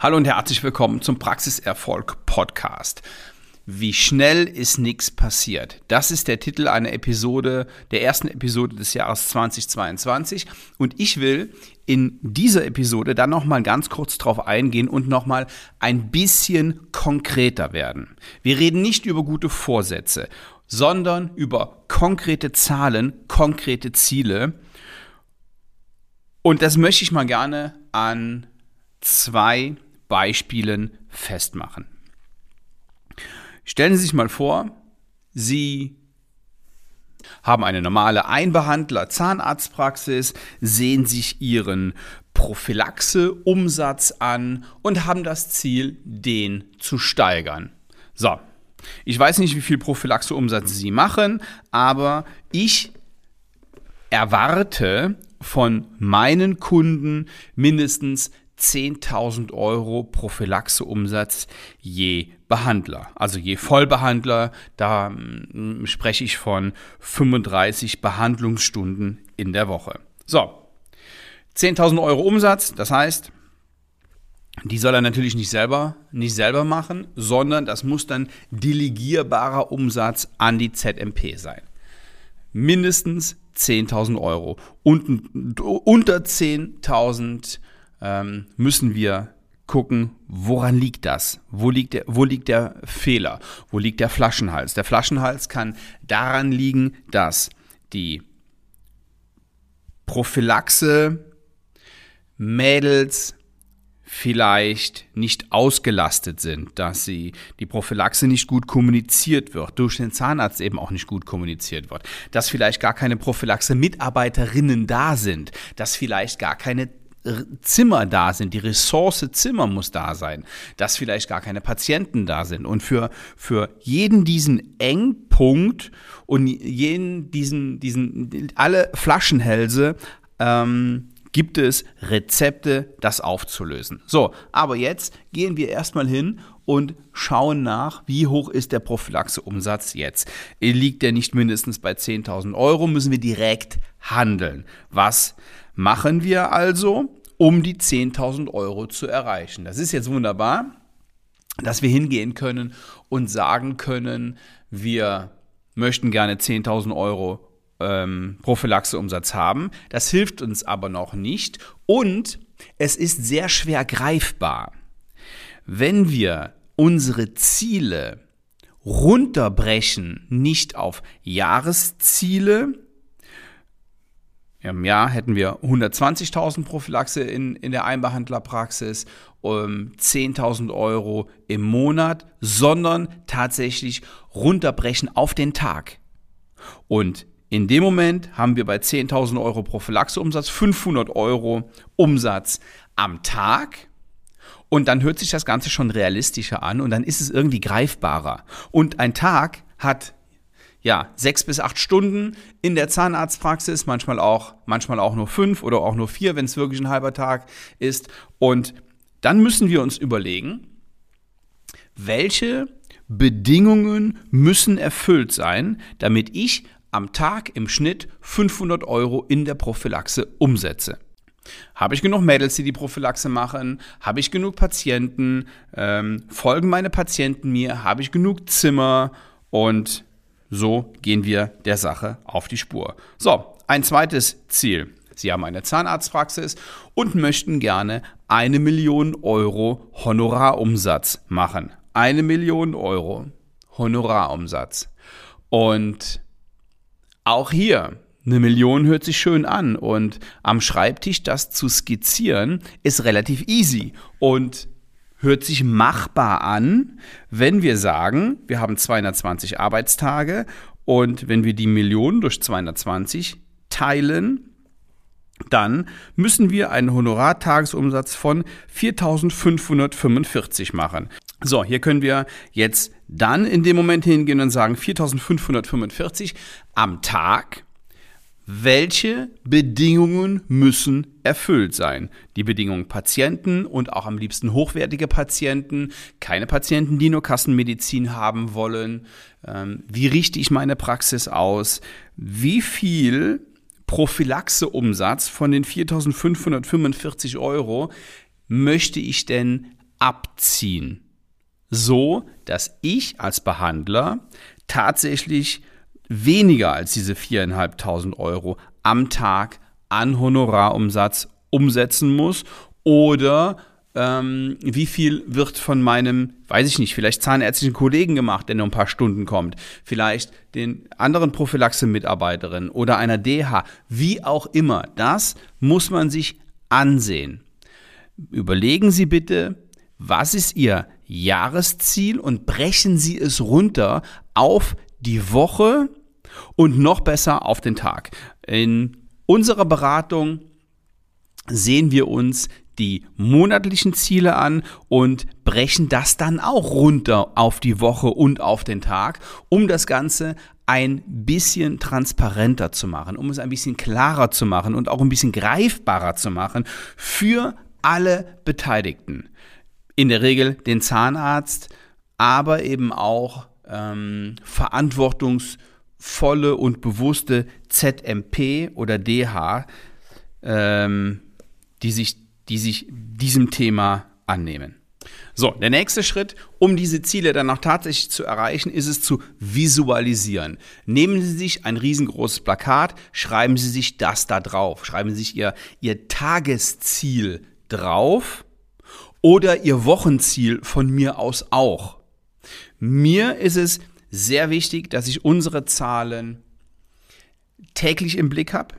Hallo und herzlich willkommen zum Praxiserfolg Podcast. Wie schnell ist nichts passiert? Das ist der Titel einer Episode, der ersten Episode des Jahres 2022. Und ich will in dieser Episode dann nochmal ganz kurz drauf eingehen und nochmal ein bisschen konkreter werden. Wir reden nicht über gute Vorsätze, sondern über konkrete Zahlen, konkrete Ziele. Und das möchte ich mal gerne an zwei Beispielen festmachen. Stellen Sie sich mal vor, Sie haben eine normale Einbehandler-Zahnarztpraxis, sehen sich Ihren Prophylaxe-Umsatz an und haben das Ziel, den zu steigern. So, ich weiß nicht, wie viel Prophylaxe-Umsatz Sie machen, aber ich erwarte von meinen Kunden mindestens 10.000 Euro Prophylaxeumsatz je Behandler. Also je Vollbehandler, da hm, spreche ich von 35 Behandlungsstunden in der Woche. So, 10.000 Euro Umsatz, das heißt, die soll er natürlich nicht selber, nicht selber machen, sondern das muss dann delegierbarer Umsatz an die ZMP sein. Mindestens 10.000 Euro. Und unter 10.000 ähm, müssen wir gucken, woran liegt das? Wo liegt, der, wo liegt der Fehler? Wo liegt der Flaschenhals? Der Flaschenhals kann daran liegen, dass die Prophylaxe Mädels vielleicht nicht ausgelastet sind, dass sie die Prophylaxe nicht gut kommuniziert wird, durch den Zahnarzt eben auch nicht gut kommuniziert wird, dass vielleicht gar keine Prophylaxe-Mitarbeiterinnen da sind, dass vielleicht gar keine Zimmer da sind, die Ressource Zimmer muss da sein, dass vielleicht gar keine Patienten da sind. Und für, für jeden diesen Engpunkt und jeden diesen, diesen, alle Flaschenhälse ähm, gibt es Rezepte, das aufzulösen. So, aber jetzt gehen wir erstmal hin und schauen nach, wie hoch ist der Prophylaxeumsatz jetzt. Liegt der nicht mindestens bei 10.000 Euro, müssen wir direkt handeln. Was machen wir also? Um die 10.000 Euro zu erreichen. Das ist jetzt wunderbar, dass wir hingehen können und sagen können, wir möchten gerne 10.000 Euro ähm, Prophylaxeumsatz haben. Das hilft uns aber noch nicht und es ist sehr schwer greifbar. Wenn wir unsere Ziele runterbrechen, nicht auf Jahresziele, im Jahr hätten wir 120.000 Prophylaxe in, in der Einbehandlerpraxis, um 10.000 Euro im Monat, sondern tatsächlich runterbrechen auf den Tag. Und in dem Moment haben wir bei 10.000 Euro Prophylaxeumsatz 500 Euro Umsatz am Tag. Und dann hört sich das Ganze schon realistischer an und dann ist es irgendwie greifbarer. Und ein Tag hat ja, sechs bis acht Stunden in der Zahnarztpraxis, manchmal auch, manchmal auch nur fünf oder auch nur vier, wenn es wirklich ein halber Tag ist. Und dann müssen wir uns überlegen, welche Bedingungen müssen erfüllt sein, damit ich am Tag im Schnitt 500 Euro in der Prophylaxe umsetze. Habe ich genug Mädels, die die Prophylaxe machen? Habe ich genug Patienten? Ähm, folgen meine Patienten mir? Habe ich genug Zimmer? Und so gehen wir der Sache auf die Spur. So, ein zweites Ziel. Sie haben eine Zahnarztpraxis und möchten gerne eine Million Euro Honorarumsatz machen. Eine Million Euro Honorarumsatz. Und auch hier, eine Million hört sich schön an und am Schreibtisch das zu skizzieren ist relativ easy. Und hört sich machbar an, wenn wir sagen, wir haben 220 Arbeitstage und wenn wir die Million durch 220 teilen, dann müssen wir einen Honorartagesumsatz von 4.545 machen. So, hier können wir jetzt dann in dem Moment hingehen und sagen 4.545 am Tag welche Bedingungen müssen erfüllt sein? Die Bedingungen Patienten und auch am liebsten hochwertige Patienten, keine Patienten, die nur Kassenmedizin haben wollen. Ähm, wie richte ich meine Praxis aus? Wie viel Prophylaxeumsatz von den 4.545 Euro möchte ich denn abziehen. So, dass ich als Behandler tatsächlich weniger als diese 4.500 Euro am Tag an Honorarumsatz umsetzen muss oder ähm, wie viel wird von meinem, weiß ich nicht, vielleicht zahnärztlichen Kollegen gemacht, der nur ein paar Stunden kommt, vielleicht den anderen Prophylaxe-Mitarbeiterinnen oder einer DH, wie auch immer. Das muss man sich ansehen. Überlegen Sie bitte, was ist Ihr Jahresziel und brechen Sie es runter auf die Woche und noch besser auf den Tag. In unserer Beratung sehen wir uns die monatlichen Ziele an und brechen das dann auch runter auf die Woche und auf den Tag, um das Ganze ein bisschen transparenter zu machen, um es ein bisschen klarer zu machen und auch ein bisschen greifbarer zu machen für alle Beteiligten. In der Regel den Zahnarzt, aber eben auch ähm, verantwortungsvolle und bewusste ZMP oder DH, ähm, die sich die sich diesem Thema annehmen. So, der nächste Schritt, um diese Ziele dann auch tatsächlich zu erreichen, ist es zu visualisieren. Nehmen Sie sich ein riesengroßes Plakat, schreiben Sie sich das da drauf, schreiben Sie sich Ihr, Ihr Tagesziel drauf oder Ihr Wochenziel von mir aus auch. Mir ist es sehr wichtig, dass ich unsere Zahlen täglich im Blick habe,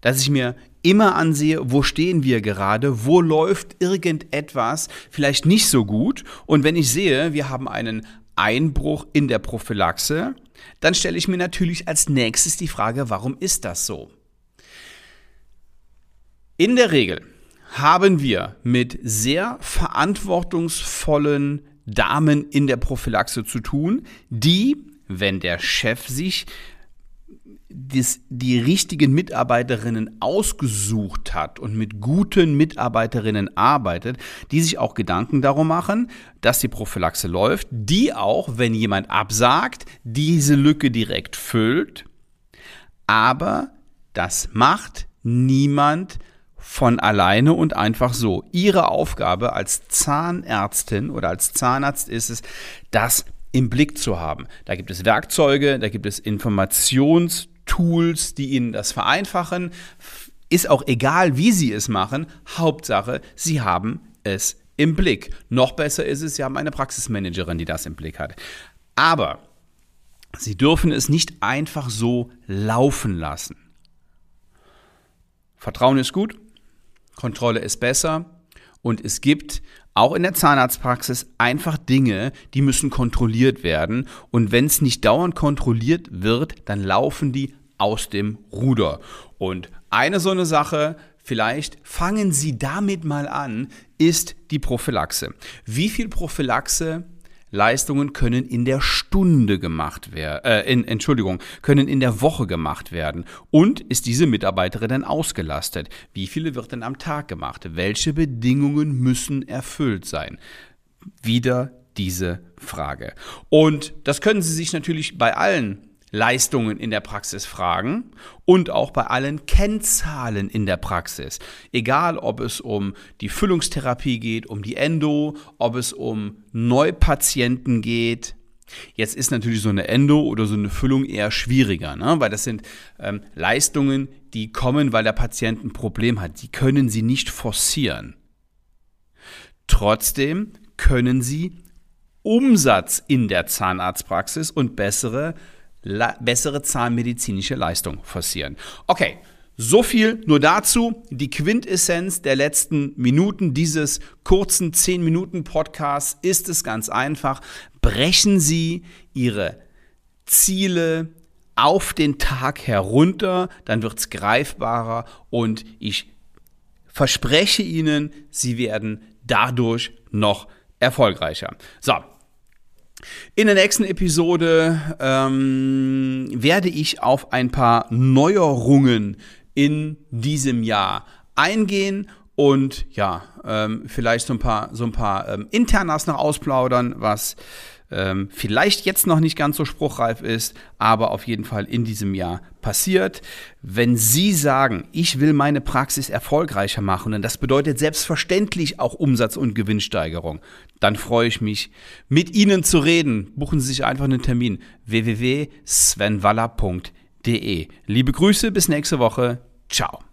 dass ich mir immer ansehe, wo stehen wir gerade, wo läuft irgendetwas vielleicht nicht so gut. Und wenn ich sehe, wir haben einen Einbruch in der Prophylaxe, dann stelle ich mir natürlich als nächstes die Frage, warum ist das so? In der Regel haben wir mit sehr verantwortungsvollen Damen in der Prophylaxe zu tun, die, wenn der Chef sich das, die richtigen Mitarbeiterinnen ausgesucht hat und mit guten Mitarbeiterinnen arbeitet, die sich auch Gedanken darum machen, dass die Prophylaxe läuft, die auch, wenn jemand absagt, diese Lücke direkt füllt. Aber das macht niemand von alleine und einfach so. Ihre Aufgabe als Zahnärztin oder als Zahnarzt ist es, das im Blick zu haben. Da gibt es Werkzeuge, da gibt es Informations Tools, die Ihnen das vereinfachen. Ist auch egal, wie Sie es machen. Hauptsache, Sie haben es im Blick. Noch besser ist es, Sie haben eine Praxismanagerin, die das im Blick hat. Aber Sie dürfen es nicht einfach so laufen lassen. Vertrauen ist gut, Kontrolle ist besser und es gibt auch in der Zahnarztpraxis einfach Dinge, die müssen kontrolliert werden. Und wenn es nicht dauernd kontrolliert wird, dann laufen die aus dem Ruder. Und eine so eine Sache, vielleicht fangen Sie damit mal an, ist die Prophylaxe. Wie viel Prophylaxe Leistungen können in der Stunde gemacht werden, äh, Entschuldigung, können in der Woche gemacht werden. Und ist diese Mitarbeiterin denn ausgelastet? Wie viele wird denn am Tag gemacht? Welche Bedingungen müssen erfüllt sein? Wieder diese Frage. Und das können Sie sich natürlich bei allen Leistungen in der Praxis fragen und auch bei allen Kennzahlen in der Praxis. Egal, ob es um die Füllungstherapie geht, um die Endo, ob es um Neupatienten geht. Jetzt ist natürlich so eine Endo oder so eine Füllung eher schwieriger, ne? weil das sind ähm, Leistungen, die kommen, weil der Patient ein Problem hat. Die können Sie nicht forcieren. Trotzdem können Sie Umsatz in der Zahnarztpraxis und bessere bessere zahnmedizinische Leistung forcieren. Okay, so viel nur dazu. Die Quintessenz der letzten Minuten dieses kurzen 10 Minuten Podcasts ist es ganz einfach. Brechen Sie Ihre Ziele auf den Tag herunter, dann wird es greifbarer und ich verspreche Ihnen, Sie werden dadurch noch erfolgreicher. So, in der nächsten Episode ähm, werde ich auf ein paar Neuerungen in diesem Jahr eingehen und ja, ähm, vielleicht so ein paar, so ein paar ähm, Internas noch ausplaudern, was ähm, vielleicht jetzt noch nicht ganz so spruchreif ist, aber auf jeden Fall in diesem Jahr passiert. Wenn Sie sagen, ich will meine Praxis erfolgreicher machen und das bedeutet selbstverständlich auch Umsatz- und Gewinnsteigerung, dann freue ich mich, mit Ihnen zu reden. Buchen Sie sich einfach einen Termin www.svenwaller.de. Liebe Grüße, bis nächste Woche. Ciao.